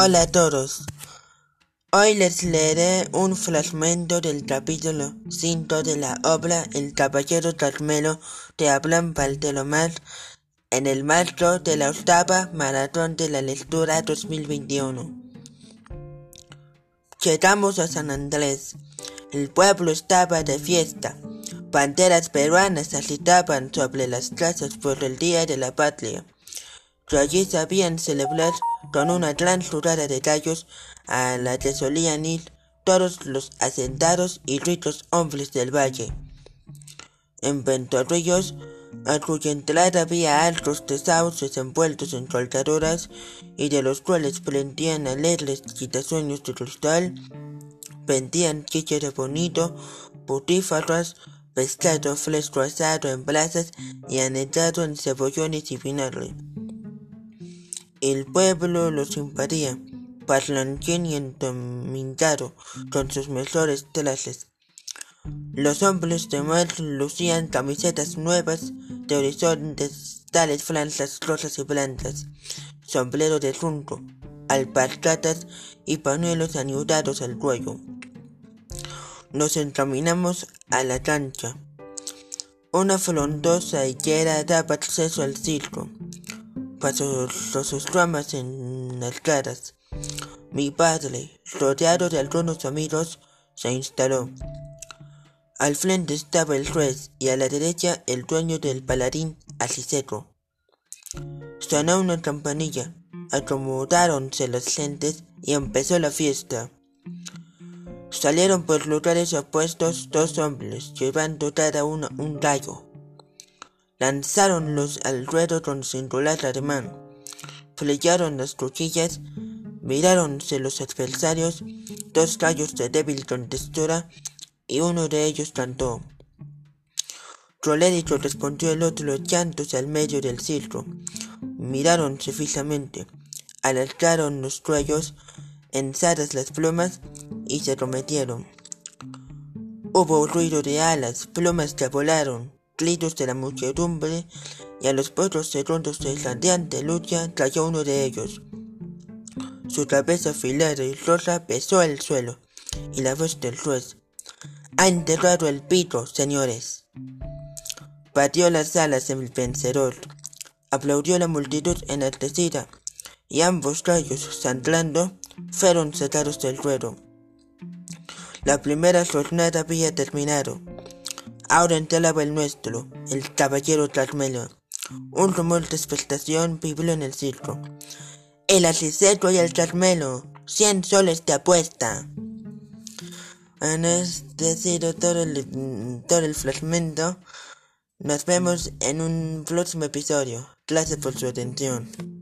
Hola a todos. Hoy les leeré un fragmento del capítulo 5 de la obra El caballero Carmelo de Abraham Valdelomar en el marco de la octava maratón de la lectura 2021. Llegamos a San Andrés. El pueblo estaba de fiesta. Banderas peruanas agitaban sobre las casas por el Día de la Patria allí sabían celebrar con una gran jurada de gallos a la que solían ir todos los asentados y ricos hombres del valle. En Ventorrillos, a cuya entrada había altos tesauces envueltos en colgaduras y de los cuales prendían alegres quitasueños de cristal, vendían de bonito, putífaras, pescado fresco asado en brasas y anetado en cebollones y vinagre. El pueblo los invadía, parlanchín y entomindado con sus mejores trajes. Los hombres de mar lucían camisetas nuevas de horizontes, tales franjas rosas y blancas, sombrero de junco, alpargatas y pañuelos anudados al cuello. Nos encaminamos a la cancha. Una frondosa higuera daba acceso al circo pasó sus ramas en las caras. Mi padre, rodeado de algunos amigos, se instaló. Al frente estaba el juez y a la derecha el dueño del paladín, seco. Sonó una campanilla, acomodáronse las gentes y empezó la fiesta. Salieron por lugares opuestos dos hombres, llevando cada uno un gallo. Lanzáronlos al ruedo con singular ademán. Flecharon las cuchillas, miráronse los adversarios, dos gallos de débil contextura, y uno de ellos cantó. Colérico respondió el otro echándose al medio del circo. Miráronse fijamente, alargaron los cuellos, enzadas las plumas, y se cometieron. Hubo ruido de alas, plumas que volaron, gritos de la muchedumbre, y a los pocos segundos de radiante lucha cayó uno de ellos. Su cabeza afilada y rosa pesó el suelo, y la voz del juez. Ha enterrado el pito, señores. Batió las alas el vencedor. Aplaudió la multitud enaltecida, y ambos gallos, sangrando, fueron sacados del ruedo. La primera jornada había terminado. Ahora entraba el nuestro, el caballero Carmelo. Un rumor de expectación vivió en el circo. El asiseto y el Carmelo, cien soles de apuesta. En este sido todo el, todo el fragmento. Nos vemos en un próximo episodio. Gracias por su atención.